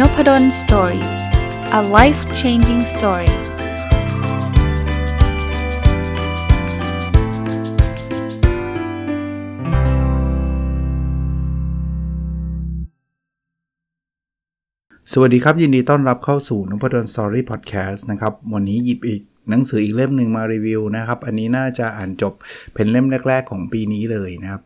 n o p a d o n Story a life changing story สวัสดีครับ ยินดีต้อนรับเข้าสู่นพดล Story Podcast นะครับ วันนี้หยิบอีกหนังสืออีกเล่มหนึ่งมารีวิวนะครับ อันนี้น่าจะอ่านจบเป็นเล่มแรก ๆ ของปีนี้เลยนะครับ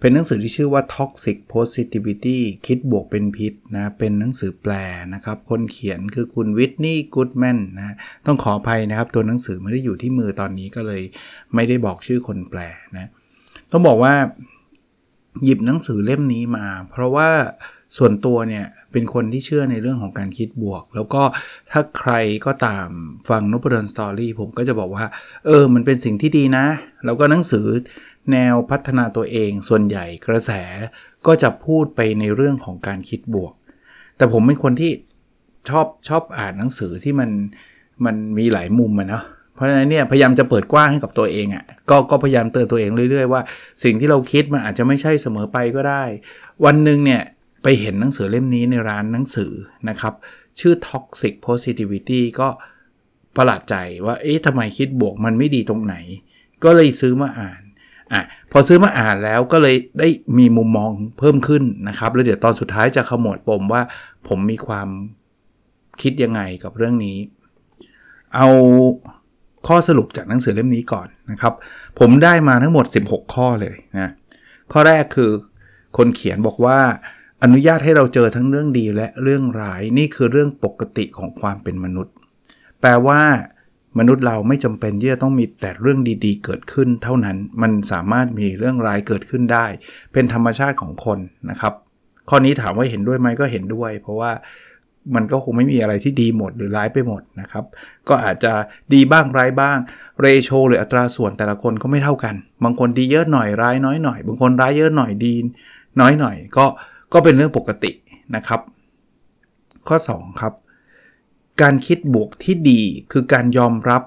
เป็นหนังสือที่ชื่อว่า Toxic Positivity คิดบวกเป็นพิษนะเป็นหนังสือแปลนะครับ คนเขียนคือคุณวิทนี่กูดแมนนะต้องขออภัยนะครับ ตัวหนังสือไม่ได้อยู่ที่มือตอนนี้ก็เลย ไม่ได้บอกชื่อคนแปลนะต้องบอกว่า หยิบหนังสือเล่มนี้มา เพราะว่าส่วนตัวเนี่ยเป็นคนที่เชื่อในเรื่องของการคิดบวก แล้วก็ถ้าใครก็ตามฟังนบดินสตอรี่ผมก็จะบอกว่า เออ มันเป็นสิ่งที่ดีนะ แล้วก็หนังสือ แนวพัฒนาตัวเองส่วนใหญ่กระแสก็จะพูดไปในเรื่องของการคิดบวก แต่ผมเป็นคนที่ชอบชอบอ่านหนังสือที่มันมันมีหลายมุมอะเนาะเพราะฉะนั้นเนี่ยพยายามจะเปิดกว้างให้กับตัวเองอะ่ะก็ก็พยายามเตือนตัวเองเรื่อยๆว่า สิ่งที่เราคิดมันอาจจะไม่ใช่เสมอไปก็ได้ วันหนึ่งเนี่ยไปเห็นหนังสือเล่มนี้ในร้านหนังสือนะครับ ชื่อ Toxic Positivity ก็ประหลาดใจว่าเอ๊ะทำไมคิดบวกมันไม่ดีตรงไหน ก็เลยซื้อมาอ่าน อะพอซื้อมาอ่านแล้วก็เลยได้มีมุมมองเพิ่มขึ้นนะครับ แล้วเดี๋ยวตอนสุดท้ายจะขมวดปมว่าผมมีความคิดยังไงกับเรื่องนี้ เอาข้อสรุปจากหนังสือเล่มนี้ก่อนนะครับ ผมได้มาทั้งหมด 16 ข้อเลยนะข้อแรกคือคนเขียนบอกว่าอนุญาตให้เราเจอทั้งเรื่องดีและเรื่องร้ายนี่คือเรื่องปกติของความเป็นมนุษย์ แปลว่า มนุษย์เราไม่จำเป็นที่จะต้องมีแต่เรื่องดีๆ เกิดขึ้นเท่านั้น มันสามารถมีเรื่องร้ายเกิดขึ้นได้ เป็นธรรมชาติของคนนะครับ ข้อนี้ถามว่าเห็นด้วยไหมก็เห็นด้วย เพราะว่ามันก็คงไม่มีอะไรที่ดีหมดหรือร้ายไปหมดนะครับ ก็อาจจะดีบ้างร้ายบ้าง เรโชหรืออัตราส่วนแต่ละคนก็ไม่เท่ากัน บางคนดีเยอะหน่อยร้ายน้อยหน่อย บางคนร้ายเยอะหน่อยดีน้อยหน่อย ก็ก็เป็นเรื่องปกตินะครับ ข้อ 2 ครับ การคิดบวกที่ดีคือการยอมรับ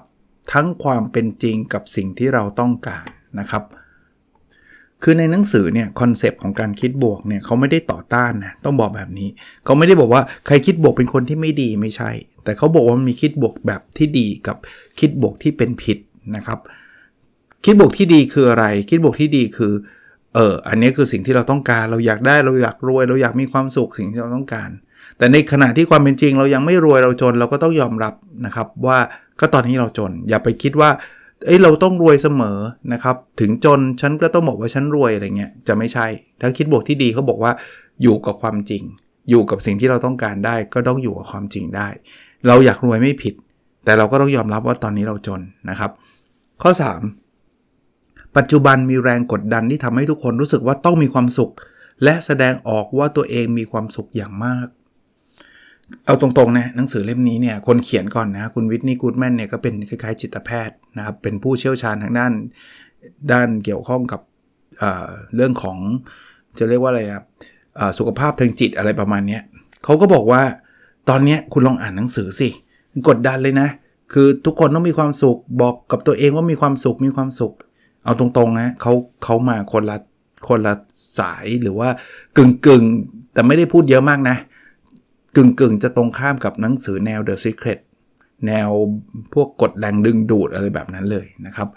ทั้งความเป็นจริงกับสิ่งที่เราต้องการนะครับ คือในหนังสือเนี่ย concept ของการคิดบวกเนี่ยเขาไม่ได้ต่อต้านนะต้องบอกแบบนี้เขาไม่ได้บอกว่าใครคิดบวกเป็นคนที่ไม่ดีไม่ใช่ แต่เขาบอกว่ามีคิดบวกแบบที่ดีกับคิดบวกที่เป็นผิดนะครับ คิดบวกที่ดีคืออะไร คิดบวกที่ดีคือเอออันนี้คือสิ่งที่เราต้องการเราอยากได้เราอยากรวย เราอยากมีความสุขสิ่งที่เราต้องการ แต่ในขณะที่ความเป็นจริง เรายังไม่รวยเราจนเราก็ต้องยอมรับนะครับว่าก็ตอนนี้เราจน อย่าไปคิดว่าเอ้ยเราต้องรวยเสมอนะครับ ถึงจนฉันก็ต้องบอกว่าฉันรวยอะไรเงี้ยจะไม่ใช่ ถ้าคิดบวกที่ดีเขาบอกว่าอยู่กับความจริง อยู่กับสิ่งที่เราต้องการได้ ก็ต้องอยู่กับความจริงได้ เราอยากรวยไม่ผิด แต่เราก็ต้องยอมรับว่าตอนนี้เราจนนะครับ ข้อ 3 ปัจจุบันมีแรงกดดันที่ทำให้ทุกคนรู้สึกว่าต้องมีความสุข และแสดงออกว่าตัวเองมีความสุขอย่างมาก เอาตรงๆนะหนังสือเล่มนี้เนี่ยคนเขียนก่อนนะคุณวิทนี่กูดแมนเนี่ยก็เป็นคล้ายๆจิตแพทย์นะครับเป็นผู้เชี่ยวชาญทางด้านด้านเกี่ยวข้องกับเเรื่องของจะเรียกว่าอะไรนะสุขภาพทางจิตอะไรประมาณนี้เขาก็บอกว่าตอนนี้คุณลองอ่านหนังสือสิกดดันเลยนะ คือทุกคนต้องมีความสุขบอกกับตัวเองว่ามีความสุขมีความสุข เอาตรงๆนะเขาเขามาคนละคนละสายหรือว่ากึ่งกึ่งแต่ไม่ได้พูดเยอะมากนะ กึ่งกึ่งจะตรงข้ามกับหนังสือแนว The Secret แนวพวกกดแรงดึงดูดอะไรแบบนั้นเลยนะครับ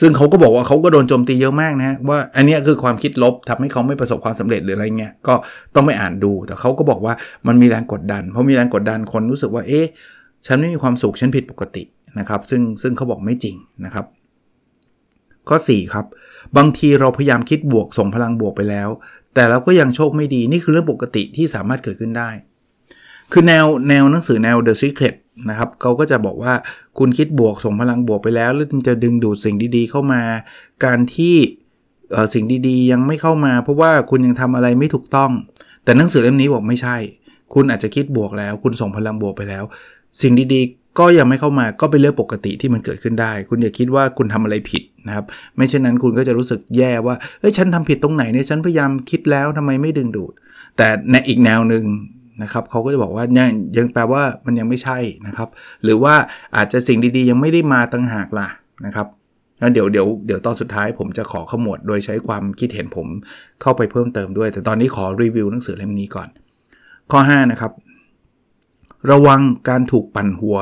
ซึ่งเขาก็บอกว่าเขาก็โดนโจมตีเยอะมากนะว่าอันนี้คือความคิดลบทำให้เขาไม่ประสบความสำเร็จหรืออะไรเงี้ยก็ต้องไปอ่านดู แต่เขาก็บอกว่ามันมีแรงกดดันเพราะมีแรงกดดันคนรู้สึกว่าเอ๊ะฉันไม่มีความสุขฉันผิดปกตินะครับซึ่งซึ่งเขาบอกไม่จริงนะครับ ข้อ 4 ครับ บางทีเราพยายามคิดบวกส่งพลังบวกไปแล้ว แต่เราก็ยังโชคไม่ดีนี่คือเรื่องปกติที่สามารถเกิดขึ้นได้ คือแนวแนวหนังสือแนว The Secret นะครับเขาก็จะบอกว่าคุณคิดบวกส่งพลังบวกไปแล้วแล้วจะดึงดูดสิ่งดีๆเข้ามา การที่สิ่งดีๆ ยังไม่เข้ามา เพราะว่าคุณยังทำอะไรไม่ถูกต้อง แต่หนังสือเล่มนี้บอกไม่ใช่ คุณอาจจะคิดบวกแล้ว คุณส่งพลังบวกไปแล้ว สิ่งดีๆ ก็ยังไม่เข้ามาก็เป็นเรื่องปกติที่มันเกิดขึ้นได้ คุณอย่าคิดว่าคุณทำอะไรผิดนะครับ ไม่เช่นนั้นคุณก็จะรู้สึกแย่ว่าเฮ้ยฉันทำผิดตรงไหนเนี่ยฉันพยายามคิดแล้วทำไมไม่ดึงดูด แต่ในอีกแนวหนึ่ง นะครับเขาก็จะบอกว่ายังยังแปลว่ามันยังไม่ใช่นะครับ หรือว่าอาจจะสิ่งดีๆ ยังไม่ได้มาตั้งหากล่ะนะครับแล้วเดี๋ยวเดี๋ยวเดี๋ยวตอนสุดท้ายผมจะขอขมวดโดยใช้ความคิดเห็นผมเข้าไปเพิ่มเติมด้วย แต่ตอนนี้ขอรีวิวหนังสือเล่มนี้ก่อน ข้อ 5 นะครับ ระวังการถูกปั่นหัว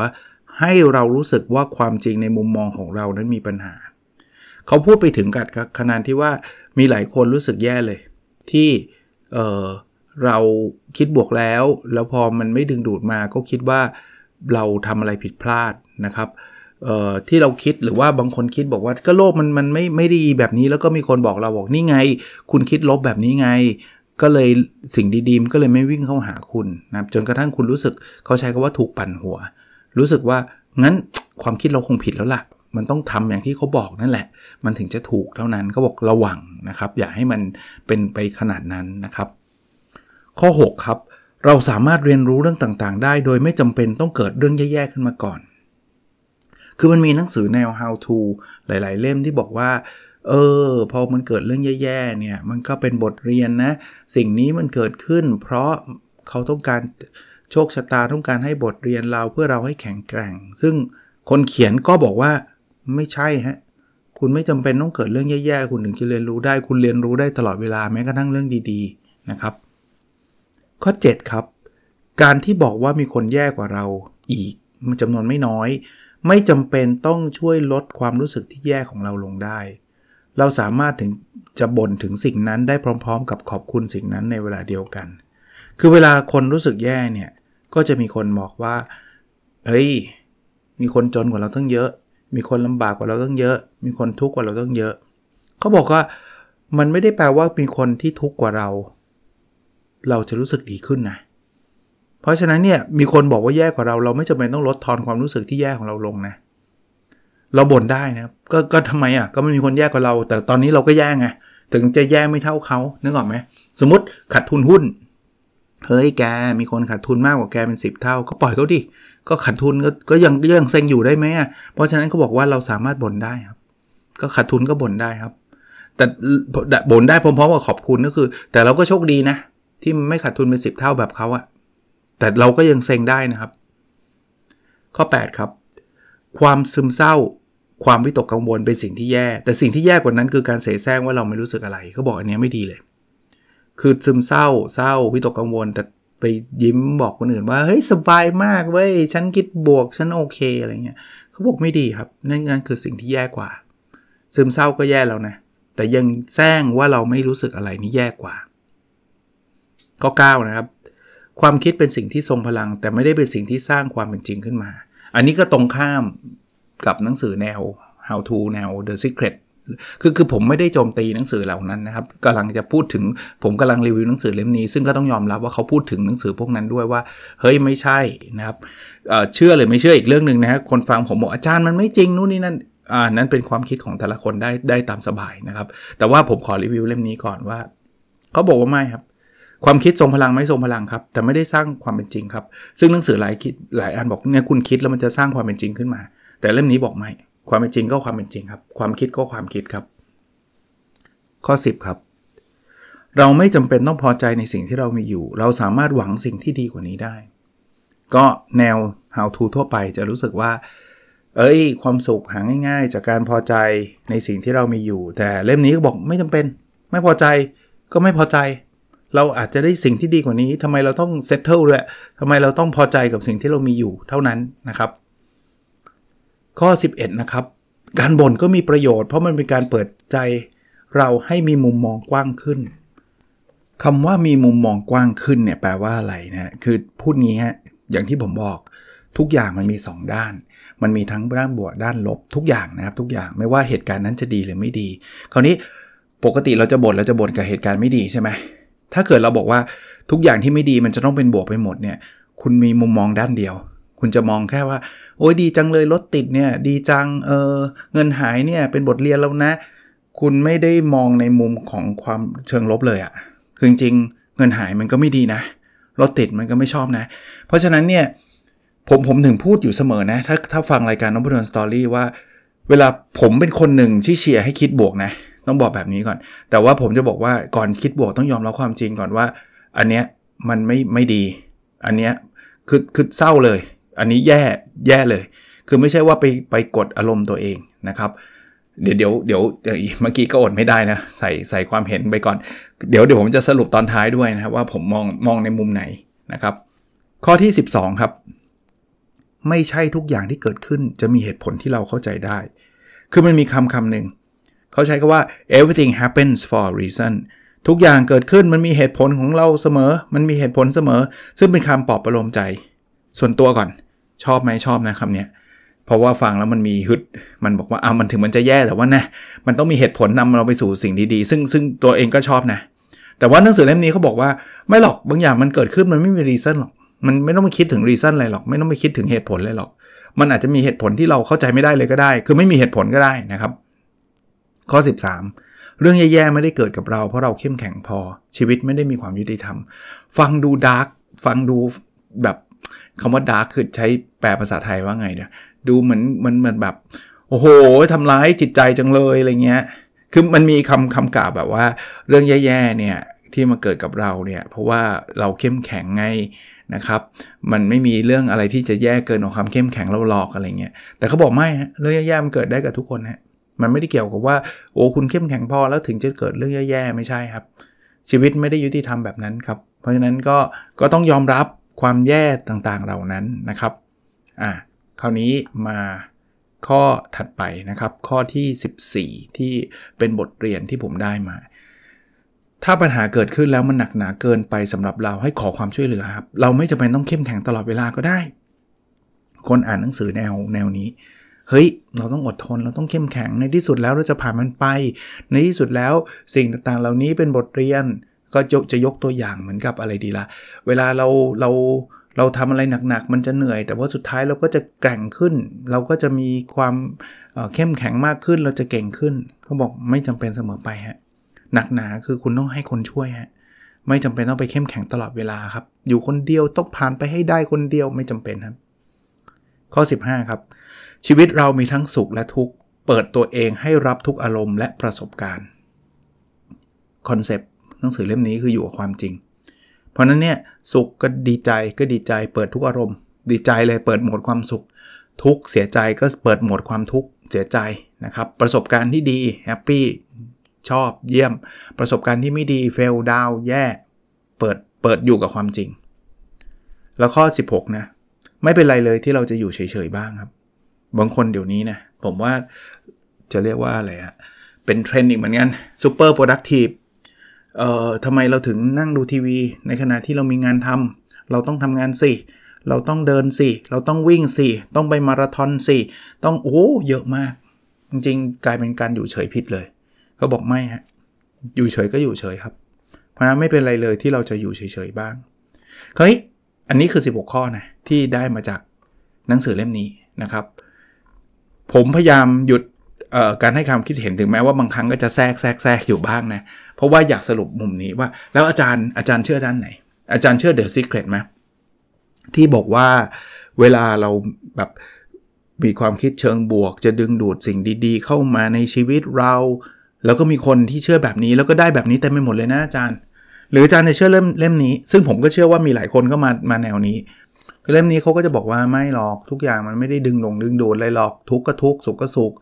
ให้เรารู้สึกว่าความจริงในมุมมองของเรานั้นมีปัญหา เขาพูดไปถึงกัดขนาดที่ว่ามีหลายคนรู้สึกแย่เลย ที่เออ เราคิดบวกแล้ว แล้วพอมันไม่ดึงดูดมาก็คิดว่าเราทำอะไรผิดพลาดนะครับที่เราคิดหรือว่าบางคนคิดบอกว่าก็โลกมันมันไม่ไม่ดีแบบนี้แล้วก็มีคนบอกเราบอกนี่ไง คุณคิดลบแบบนี้ไง ก็เลยสิ่งดีๆก็เลยไม่วิ่งเข้าหาคุณนะจนกระทั่งคุณรู้สึกเขาใช้คาว่าถูกปั่นหัว รู้สึกว่างั้นความคิดเราคงผิดแล้วล่ะ มันต้องทำอย่างที่เขาบอกนั่นแหละ มันถึงจะถูกเท่านั้นเขาบอกระวังนะครับ อย่าให้มันเป็นไปขนาดนั้นนะครับ ข้อ 6 ครับ เราสามารถเรียนรู้เรื่องต่างๆ ได้ โดยไม่จำเป็นต้องเกิดเรื่องแย่ๆขึ้นมาก่อน คือมันมีหนังสือแนว how to หลาย ๆ เล่มที่บอกว่า เออ พอมันเกิดเรื่องแย่ๆ เนี่ย มันก็เป็นบทเรียนนะ สิ่งนี้มันเกิดขึ้น เพราะเขาต้องการโชคชะตาต้องการให้บทเรียนเราเพื่อเราให้แข็งแกร่ง ซึ่งคนเขียนก็บอกว่าไม่ใช่ฮะคุณไม่จำเป็นต้องเกิดเรื่องแย่ๆ คุณถึงจะเรียนรู้ได้ คุณเรียนรู้ได้ตลอดเวลาแม้กระทั่งเรื่องดีๆ นะครับ ข้อ 7 ครับ การที่บอกว่ามีคนแย่กว่าเราอีกมันจำนวนไม่น้อย ไม่จำเป็นต้องช่วยลดความรู้สึกที่แย่ของเราลงได้ เราสามารถถึงจะบ่นถึงสิ่งนั้นได้พร้อม ๆ กับขอบคุณสิ่งนั้นในเวลาเดียวกัน คือเวลาคนรู้สึกแย่เนี่ยก็จะมีคนบอกว่าเฮ้ยมีคนจนกว่าเราตั้งเยอะ มีคนลำบากกว่าเราตั้งเยอะ มีคนทุกข์กว่าเราตั้งเยอะ เขาบอกว่ามันไม่ได้แปลว่ามีคนที่ทุกข์กว่าเรา เราจะรู้สึกดีขึ้นนะ เพราะฉะนั้นเนี่ยมีคนบอกว่าแย่กว่าเราเราไม่จำเป็นต้องลดทอนความรู้สึกที่แย่ของเราลงนะ เราบ่นได้นะกก็ทำไมอะก็มันมีคนแย่กว่าเรา แต่ตอนนี้เราก็แย่ไงถึงจะแย่ไม่เท่าเขานึกออกไหมสมมติขาดทุนหุ้นเฮ้ยแกมีคนขาดทุนมากกว่าแกเป็น 10 เท่า ก็ปล่อยเขาดิ ก็ขาดทุนก็ก็ยังยังเซ็งอยู่ได้ไหมอะเพราะฉะนั้นเขาบอกว่าเราสามารถบ่นได้ครับ ก็ขาดทุนก็บ่นได้ครับ แต่บ่นได้พร้อมๆกับขอบคุณก็คือ แต่เราก็โชคดีนะ ที่ไม่ขาดทุนเป็น10 เท่าแบบเขาอะแต่เราก็ยังเซ็งได้นะครับ ข้อ 8 ครับ ความซึมเศร้า ความวิตกกังวลเป็นสิ่งที่แย่ แต่สิ่งที่แย่กว่านั้นคือการเสแสร้งว่าเราไม่รู้สึกอะไรเขาบอกอันนี้ไม่ดีเลย คือซึมเศร้า เศร้า วิตกกังวล แต่ไปยิ้มบอกคนอื่นว่าเฮ้ยสบายมากเว้ยฉันคิดบวกฉันโอเคอะไรเงี้ยเขาบอกไม่ดีครับนั่นนั่นคือสิ่งที่แย่กว่า ซึมเศร้าก็แย่แล้วนะแต่ยังแซงว่าเราไม่รู้สึกอะไรนี่แย่กว่า ข้อ9นะครับ ความคิดเป็นสิ่งที่ทรงพลัง แต่ไม่ได้เป็นสิ่งที่สร้างความเป็นจริงขึ้นมา อันนี้ก็ตรงข้ามกับหนังสือแนว how to แนว the secret คือคือผมไม่ได้โจมตีหนังสือเหล่านั้นนะครับกำลังจะพูดถึงผมกำลังรีวิวหนังสือเล่มนี้ ซึ่งก็ต้องยอมรับว่าเขาพูดถึงหนังสือพวกนั้นด้วยว่า เฮ้ยไม่ใช่นะครับเชื่อหรือไม่เชื่ออีกเรื่องหนึ่งนะคนฟังผมบอกอาจารย์มันไม่จริงนู่นนี่นั่นอ่านั้นเป็นความคิดของแต่ละคนได้ได้ตามสบายนะครับ แต่ว่าผมขอรีวิวเล่มนี้ก่อนว่า เขาบอกว่าไม่ครับ ความคิดทรงพลังไม่ทรงพลังครับ แต่ไม่ได้สร้างความเป็นจริงครับ ซึ่งหนังสือหลายคิดหลายอันบอกเนี่ยคุณคิดแล้วมันจะสร้างความเป็นจริงขึ้นมา แต่เล่มนี้บอกไม่ ความเป็นจริงก็ความเป็นจริงครับ ความคิดก็ความคิดครับ ข้อ 10 ครับ เราไม่จำเป็นต้องพอใจในสิ่งที่เรามีอยู่ เราสามารถหวังสิ่งที่ดีกว่านี้ได้ ก็แนว how to ทั่วไปจะรู้สึกว่า เอ้ย ความสุขหาง่าย ๆ จากการพอใจในสิ่งที่เรามีอยู่ แต่เล่มนี้ก็บอกไม่จำเป็น ไม่พอใจก็ไม่พอใจ เราอาจจะได้สิ่งที่ดีกว่านี้ทำไมเราต้องเซตเทิลด้วยทำไมเราต้องพอใจกับสิ่งที่เรามีอยู่เท่านั้นนะครับ ข้อ 11 นะครับ การบ่นก็มีประโยชน์เพราะมันเป็นการเปิดใจเราให้มีมุมมองกว้างขึ้นคำว่ามีมุมมองกว้างขึ้นเนี่ยแปลว่าอะไรนะคือพูดงี้ฮะอย่างที่ผมบอก ทุกอย่างมันมี 2 ด้าน มันมีทั้งด้านบวกด้านลบทุกอย่างนะครับ ทุกอย่างไม่ว่าเหตุการณ์นั้นจะดีหรือไม่ดี คราวนี้ปกติเราจะบ่นเราจะบ่นกับเหตุการณ์ไม่ดีใช่ไหม ถ้าเกิดเราบอกว่าทุกอย่างที่ไม่ดีมันจะต้องเป็นบวกไปหมดเนี่ย คุณมีมุมมองด้านเดียว คุณจะมองแค่ว่า โอ้ยดีจังเลยรถติดเนี่ยดีจังเออเงินหายเนี่ยเป็นบทเรียนแล้วนะ คุณไม่ได้มองในมุมของความเชิงลบเลยอะ่ะคือจริงเงินหายมันก็ไม่ดีนะรถติดมันก็ไม่ชอบนะ เพราะฉะนั้นเนี่ยผมผมถึงพูดอยู่เสมอนะ ถ้าถ้าฟังรายการน้องพุทธสตอรี่ว่า เวลาผมเป็นคนหนึ่งที่เชียร์ให้คิดบวกนะ ต้องบอกแบบนี้ก่อน แต่ว่าผมจะบอกว่าก่อนคิดบวกต้องยอมรับความจริงก่อนว่า อันเนี้ยมันไม่ไม่ดี อันเนี้ยคือคือเศร้าเลย อันนี้แย่แย่เลย คือไม่ใช่ว่าไปไปกดอารมณ์ตัวเองนะครับเดี๋ยวเดี๋ยวเดี๋ยวเมื่อกี้ก็อดไม่ได้นะ ใส่ใส่ความเห็นไปก่อน เดี๋ยวเดี๋ยวผมจะสรุปตอนท้ายด้วยนะครับว่าผมมองมองในมุมไหนนะครับ ข้อที่ 12 ครับ ไม่ใช่ทุกอย่างที่เกิดขึ้นจะมีเหตุผลที่เราเข้าใจได้ คือมันมีคำคำหนึ่ง เขาใช้คำว่า everything happens for a reason ทุกอย่างเกิดขึ้นมันมีเหตุผลของเราเสมอ มันมีเหตุผลเสมอ ซึ่งเป็นคำปลอบประโลมใจ ส่วนตัวก่อน ชอบไหมชอบนะคำนี้เพราะว่าฟังแล้วมันมีฮึด มันบอกว่าอ่ามันถึงมันจะแย่แต่ว่านะมันต้องมีเหตุผลนำเราไปสู่สิ่งดีๆ ซึ่งซึ่งตัวเองก็ชอบนะ แต่ว่าหนังสือเล่มนี้เขาบอกว่าไม่หรอกบางอย่างมันเกิดขึ้นมันไม่มีรีเซนหรอก มันไม่ต้องไปคิดถึงรีเซนอะไรหรอก ไม่ต้องไปคิดถึงเหตุผลเลยหรอก มันอาจจะมีเหตุผลที่เราเข้าใจไม่ได้เลยก็ได้ คือไม่มีเหตุผลก็ได้นะครับ ข้อ 13 เรื่องแย่ๆไม่ได้เกิดกับเราเพราะเราเข้มแข็งพอ ชีวิตไม่ได้มีความยุติธรรม ฟังดูดาร์กฟังดูแบบคำว่าดาร์กคือใช้แปลภาษาไทยว่าไงเนี่ยดูเหมือนมันเหมือนแบบ โอ้โหทำร้ายจิตใจจังเลยอะไรเงี้ยคือมันมีคำคำกล่าวแบบว่าเรื่องแย่ๆเนี่ยที่มาเกิดกับเราเนี่ยเพราะว่าเราเข้มแข็งไงนะครับ มันไม่มีเรื่องอะไรที่จะแย่เกินของความเข้มแข็งเราหลอกอะไรเงี้ยแต่เขาบอกไม่ฮะเรื่องแย่ๆมันเกิดได้กับทุกคนฮะ มันไม่ได้เกี่ยวกับว่าโอ้คุณเข้มแข็งพอแล้วถึงจะเกิดเรื่องแย่ๆไม่ใช่ครับ ชีวิตไม่ได้ยุติธรรมแบบนั้นครับ เพราะฉะนั้นก็ก็ต้องยอมรับความแย่ต่างๆเหล่านั้นนะครับอ่าคราวนี้มาข้อถัดไปนะครับ ข้อที่ 14 ที่เป็นบทเรียนที่ผมได้มา ถ้าปัญหาเกิดขึ้นแล้วมันหนักหนาเกินไปสำหรับเราให้ขอความช่วยเหลือครับ เราไม่จำเป็นต้องเข้มแข็งตลอดเวลาก็ได้ คนอ่านหนังสือแนวแนวนี้ เฮ้ย เราต้องอดทน เราต้องเข้มแข็ง ในที่สุดแล้วเราจะผ่านมันไป ในที่สุดแล้วสิ่งต่างๆ เหล่านี้เป็นบทเรียน ก็จะยกตัวอย่างเหมือนกับอะไรดีละ่ะเวลาเราเราเราทำอะไรหนักๆ มันจะเหนื่อย แต่ว่าสุดท้ายเราก็จะแกร่งขึ้น เราก็จะมีความเข้มแข็งมากขึ้น เราจะเก่งขึ้น เขาบอกไม่จำเป็นเสมอไปฮะ หนักหนาคือคุณต้องให้คนช่วยฮะ ไม่จำเป็นต้องไปเข้มแข็งตลอดเวลาครับ อยู่คนเดียวต้องผ่านไปให้ได้คนเดียวไม่จำเป็นครับ ข้อ 15 ครับ ชีวิตเรามีทั้งสุขและทุกข์ เปิดตัวเองให้รับทุกอารมณ์และประสบการณ์คอนเซปต์หนังสือเล่มนี้คืออยู่กับความจริง เพราะนั้นเนี่ยสุขก็ดีใจก็ดีใจ เปิดทุกอารมณ์ ดีใจเลยเปิดโหมดความสุข ทุกข์เสียใจก็เปิดโหมดความทุกข์เสียใจนะครับประสบการณ์ที่ดี happy ชอบเยี่ยม ประสบการณ์ที่ไม่ดี fail down แย่เปิดเปิดอยู่กับความจริง แล้วข้อ 16 นะ ไม่เป็นไรเลยที่เราจะอยู่เฉยๆบ้างครับ บางคนเดี๋ยวนี้นะ ผมว่าจะเรียกว่าอะไรอะเป็นเทรนด์อีกเหมือนกัน super productive เอ่อทำไมเราถึงนั่งดูทีวี ในขณะที่เรามีงานทำเราต้องทำงานสิ เราต้องเดินสิ เราต้องวิ่งสิ ต้องไปมาราธอนสิ ต้องโอ้เยอะมาก จริงๆ กลายเป็นการอยู่เฉยผิดเลยเขาบอกไม่ฮะอยู่เฉยก็อยู่เฉยครับ เพราะนั้นไม่เป็นไรเลยที่เราจะอยู่เฉยๆบ้างเฮ้ยอันนี้คือ 16 ข้อนะที่ได้มาจากหนังสือเล่มนี้นะครับ ผมพยายามหยุดการให้ความคิดเห็นถึงแม้ว่าบางครั้งก็จะแทรกแทรกแทรกอยู่บ้างนะ เพราะว่าอยากสรุปมุมนี้ว่า แล้วอาจารย์อาจารย์เชื่อด้านไหน อาจารย์เชื่อเดอะซีเครตไหมที่บอกว่าเวลาเราแบบมีความคิดเชิงบวก จะดึงดูดสิ่งดีๆ เข้ามาในชีวิตเรา แล้วก็มีคนที่เชื่อแบบนี้แล้วก็ได้แบบนี้เต็มไปหมดเลยนะอาจารย์ หรืออาจารย์จะเชื่อเล่มเล่มนี้ ซึ่งผมก็เชื่อว่ามีหลายคนก็มามาแนวนี้ เล่มนี้เขาก็จะบอกว่าไม่หรอกทุกอย่างมันไม่ได้ดึงลงดึงดูดอะไรหรอกทุกก็ทุกสุขก็สุข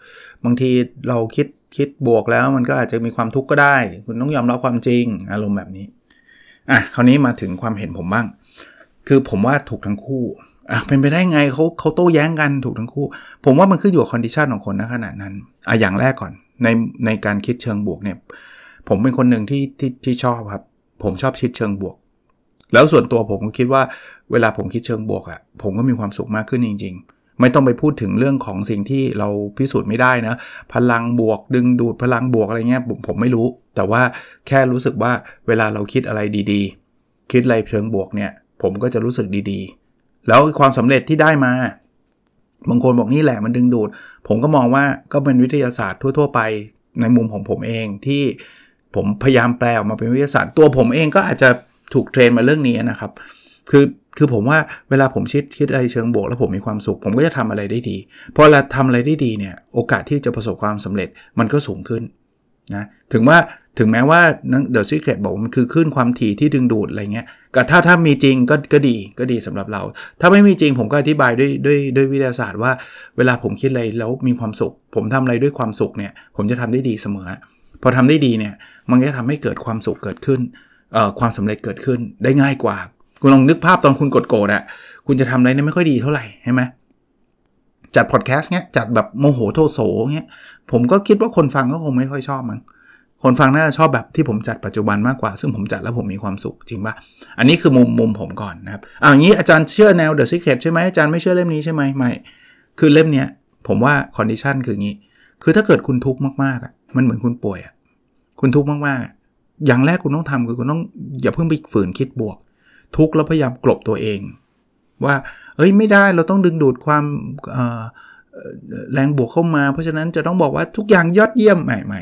บางทีเราคิดคิดบวกแล้วมันก็อาจจะมีความทุกข์ก็ได้ คุณต้องยอมรับความจริงอารมณ์แบบนี้อะคราวนี้มาถึงความเห็นผมบ้าง คือผมว่าถูกทั้งคู่อะเป็นไปได้ไงเขาเขาโต้แย้งกันถูกทั้งคู่ ผมว่ามันขึ้นอยู่กับ condition ของคนนะขนาดนั้นอะอย่างแรกก่อนในในการคิดเชิงบวกเนี่ย ผมเป็นคนหนึ่งที่ที่ที่ชอบครับ ผมชอบคิดเชิงบวก แล้วส่วนตัวผมก็คิดว่าเวลาผมคิดเชิงบวกอะ่ะผมก็มีความสุขมากขึ้นจริง ๆ ไม่ต้องไปพูดถึงเรื่องของสิ่งที่เราพิสูจน์ไม่ได้นะ พลังบวกดึงดูดพลังบวกอะไรเงี้ยผมผมไม่รู้ แต่ว่าแค่รู้สึกว่าเวลาเราคิดอะไรดีๆ คิดอะไรเชิงบวกเนี่ย ผมก็จะรู้สึกดีๆ แล้วความสำเร็จที่ได้มาบางคนบอกนี่แหละมันดึงดูด ผมก็มองว่าก็เป็นวิทยาศาสตร์ทั่ว ๆ ไปในมุมของผมเองที่ผมพยายามแปลออกมาเป็นวิทยาศาสตร์ตัวผมเองก็อาจจะ ถูกเทรนมาเรื่องนี้นะครับ คือคือผมว่าเวลาผมคิดคิดอะไรเชิงบวก แล้วผมมีความสุข ผมก็จะทำอะไรได้ดีพอเราทำอะไรได้ดีเนี่ยโอกาสที่จะประสบความสำเร็จมันก็สูงขึ้นนะถึงว่าถึงแม้ว่าเดอะซีเครตบอกมันคือขึ้นความถี่ที่ดึงดูดอะไรเงี้ยก็ถ้าถ้ามีจริงก็ก็ดีก็ดีสำหรับเรา ถ้าไม่มีจริงผมก็อธิบายด้วยด้วยด้วยวิทยาศาสตร์ว่า เวลาผมคิดอะไรแล้วมีความสุข ผมทำอะไรด้วยความสุขเนี่ยผมจะทำได้ดีเสมอ พอทำได้ดีเนี่ยมันจะทำให้เกิดความสุขเกิดขึ้น ความสำเร็จเกิดขึ้นได้ง่ายกว่า คุณลองนึกภาพตอนคุณกดโกรธอะคุณจะทำอะไรเนี่ยไม่ค่อยดีเท่าไหร่ใช่ไหมจัดพอดแคสต์เงี้ยจัดแบบโมโหโทโสเงี้ยผมก็คิดว่าคนฟังก็คงไม่ค่อยชอบมั้งคนฟังน่าจะชอบแบบที่ผมจัดปัจจุบันมากกว่า ซึ่งผมจัดแล้วผมมีความสุขจริงปะอันนี้คือมุมมุมผมก่อนนะครับอ่าอย่างนี้อาจารย์เชื่อแนว The Secret ใช่ไหมอาจารย์ไม่เชื่อเล่มนี้ใช่ไหมไม่คือเล่มเนี้ยผมว่า condition คืองี้ คือถ้าเกิดคุณทุกข์มากๆอะมันเหมือนคุณป่วยอะคุณทุกข์มากๆ อย่างแรกคุณต้องทำคือคุณต้องอย่าเพิ่งไปฝืนคิดบวก ทุกข์แล้วพยายามกลบตัวเอง ว่าเอ้ยไม่ได้เราต้องดึงดูดความแรงบวกเข้ามา เพราะฉะนั้นจะต้องบอกว่าทุกอย่างยอดเยี่ยมใหม่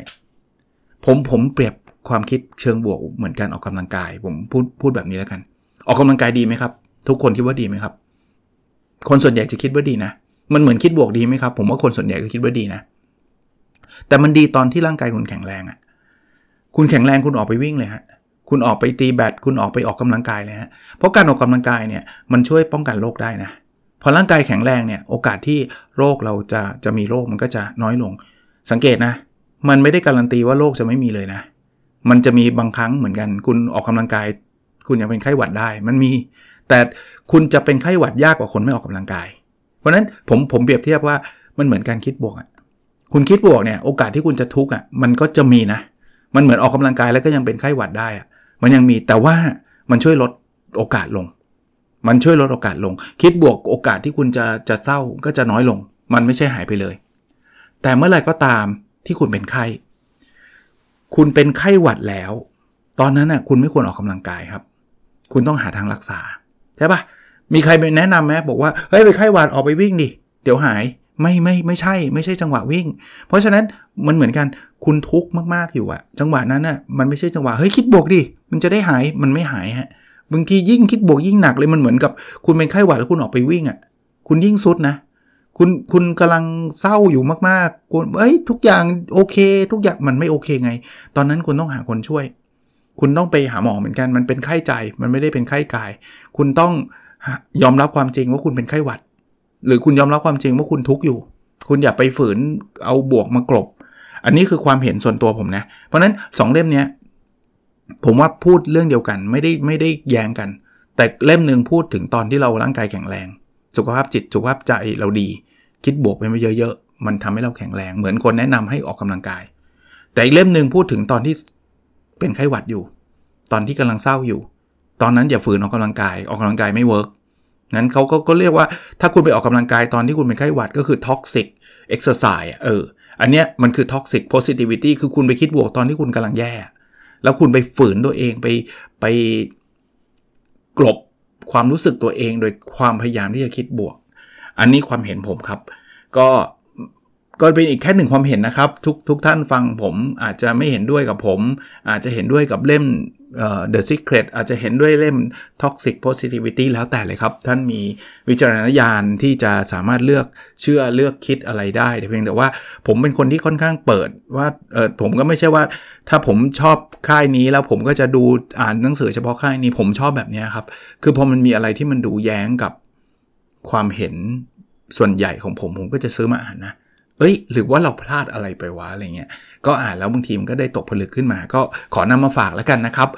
ๆผมผมเปรียบความคิดเชิงบวกเหมือนการออกกำลังกาย ผมพูดพูดแบบนี้แล้วกัน ออกกำลังกายดีไหมครับ ทุกคนคิดว่าดีไหมครับ คนส่วนใหญ่จะคิดว่าดีนะ มันเหมือนคิดบวกดีไหมครับ ผมว่าคนส่วนใหญ่ก็คิดว่าดีนะ แต่มันดีตอนที่ร่างกายคุณแข็งแรงอะ่ะ คุณแข็งแรงคุณออกไปวิ่งเลยฮะคุณออกไปตีแบดคุณออกไปออกกำลังกายเลยฮะเพราะการออกกำลังกายเนี่ยมันช่วยป้องกันโรคได้นะพอร่างกายแข็งแรงเนี่ยโอกาสที่โรคเราจะจะมีโรคมันก็จะน้อยลง สังเกตนะ มันไม่ได้การันตีว่าโรคจะไม่มีเลยนะ มันจะมีบางครั้งเหมือนกัน คุณออกกำลังกาย คุณยังเป็นไข้หวัดได้มันมี แต่คุณจะเป็นไข้หวัดยากกว่าคนไม่ออกกำลังกาย เพราะฉะนั้นผมผมเปรียบเทียบว่ามันเหมือนการคิดบวกอะคุณคิดบวกเนี่ยโอกาสที่คุณจะทุกข์อะมันก็จะมีนะ มันเหมือนออกกำลังกายแล้วก็ยังเป็นไข้หวัดได้อะมันยังมีแต่ว่ามันช่วยลดโอกาสลง มันช่วยลดโอกาสลง คิดบวกโอกาสที่คุณจะจะเศร้าก็จะน้อยลง มันไม่ใช่หายไปเลย แต่เมื่อไหร่ก็ตามที่คุณเป็นไข้ คุณเป็นไข้หวัดแล้ว ตอนนั้นน่ะคุณไม่ควรออกกำลังกายครับ คุณต้องหาทางรักษาใช่ปะมีใครไปแนะนำไหมบอกว่าเฮ้ยไปไข้หวัดออกไปวิ่งดิเดี๋ยวหาย ไม่ไม่ไม่ใช่ ไม่ใช่จังหวะวิ่ง เพราะฉะนั้นมันเหมือนกันคุณทุกข์มากๆอยู่อะจังหวะนั้นอะมันไม่ใช่จังหวะเฮ้ยคิดบวกดิมันจะได้หายมันไม่หายฮะบางทียิ่งคิดบวกยิ่งหนักเลยมันเหมือนกับ คุณเป็นไข้หวัดแล้วคุณออกไปวิ่งอะคุณยิ่งสุดนะ คุณคุณกำลังเศร้าอยู่มากๆคุณเอ้ยทุกอย่างโอเค ทุกอย่างมันไม่โอเคไง ตอนนั้นคุณต้องหาคนช่วย คุณต้องไปหาหมอเหมือนกัน มันเป็นไข้ใจ มันไม่ได้เป็นไข้กาย คุณต้องยอมรับความจริงว่าคุณเป็นไข้หวัด หรือคุณยอมรับความจริงว่าคุณทุกข์อยู่ คุณอย่าไปฝืนเอาบวกมากลบ อันนี้คือความเห็นส่วนตัวผมนะ เพราะนั้น 2 เล่มนี้ผมว่าพูดเรื่องเดียวกันไม่ได้ไม่ได้แย้งกัน แต่เล่มหนึ่งพูดถึงตอนที่เราร่างกายแข็งแรง สุขภาพจิตสุขภาพใจเราดี คิดบวกไปไม่เยอะๆมันทำให้เราแข็งแรง เหมือนคนแนะนำให้ออกกำลังกาย แต่อีกเล่มหนึ่งพูดถึงตอนที่เป็นไข้หวัดอยู่ ตอนที่กำลังเศร้าอยู่ ตอนนั้นอย่าฝืนออกกำลังกายออกกำลังกายไม่เวิร์ก นั้นเขาก็เรียกว่าถ้าคุณไปออกกำลังกายตอนที่คุณเป็นไข้หวัดก็คือ toxic exercise เออ อันเนี้ยมันคือ toxic positivity คือคุณไปคิดบวกตอนที่คุณกำลังแย่ แล้วคุณไปฝืนตัวเองไปไปกลบความรู้สึกตัวเองโดยความพยายามที่จะคิดบวก อันนี้ความเห็นผมครับ ก็ก็เป็นอีกแค่หนึ่งความเห็นนะครับ ทุกทุกท่านฟังผมอาจจะไม่เห็นด้วยกับผม อาจจะเห็นด้วยกับเล่ม The Secret อาจจะเห็นด้วยเล่ม Toxic Positivity แล้วแต่เลยครับ ท่านมีวิจารณญาณที่จะสามารถเลือกเชื่อเลือกคิดอะไรได้เพียงแต่ว่าผมเป็นคนที่ค่อนข้างเปิดว่าเออผมก็ไม่ใช่ว่า ถ้าผมชอบค่ายนี้แล้วผมก็จะดูอ่านหนังสือเฉพาะค่ายนี้ผมชอบแบบนี้ครับ คือพอมันมีอะไรที่มันดูแย้งกับความเห็นส่วนใหญ่ของผมผมก็จะซื้อมาอ่านนะ เอ้ย หรือว่าเราพลาดอะไรไปวะอะไรเงี้ย ก็อ่านแล้วบางทีมันก็ได้ตกผลึกขึ้นมา ก็ขอนำมาฝากแล้วกันนะครับ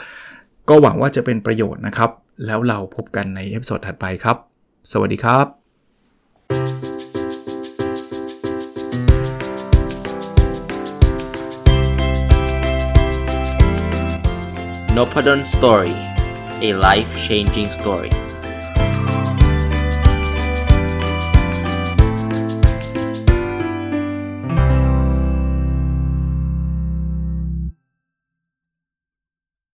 ก็หวังว่าจะเป็นประโยชน์นะครับ แล้วเราพบกันใน episode ถัดไปครับ สวัสดีครับ n o p a d o n Story a life changing story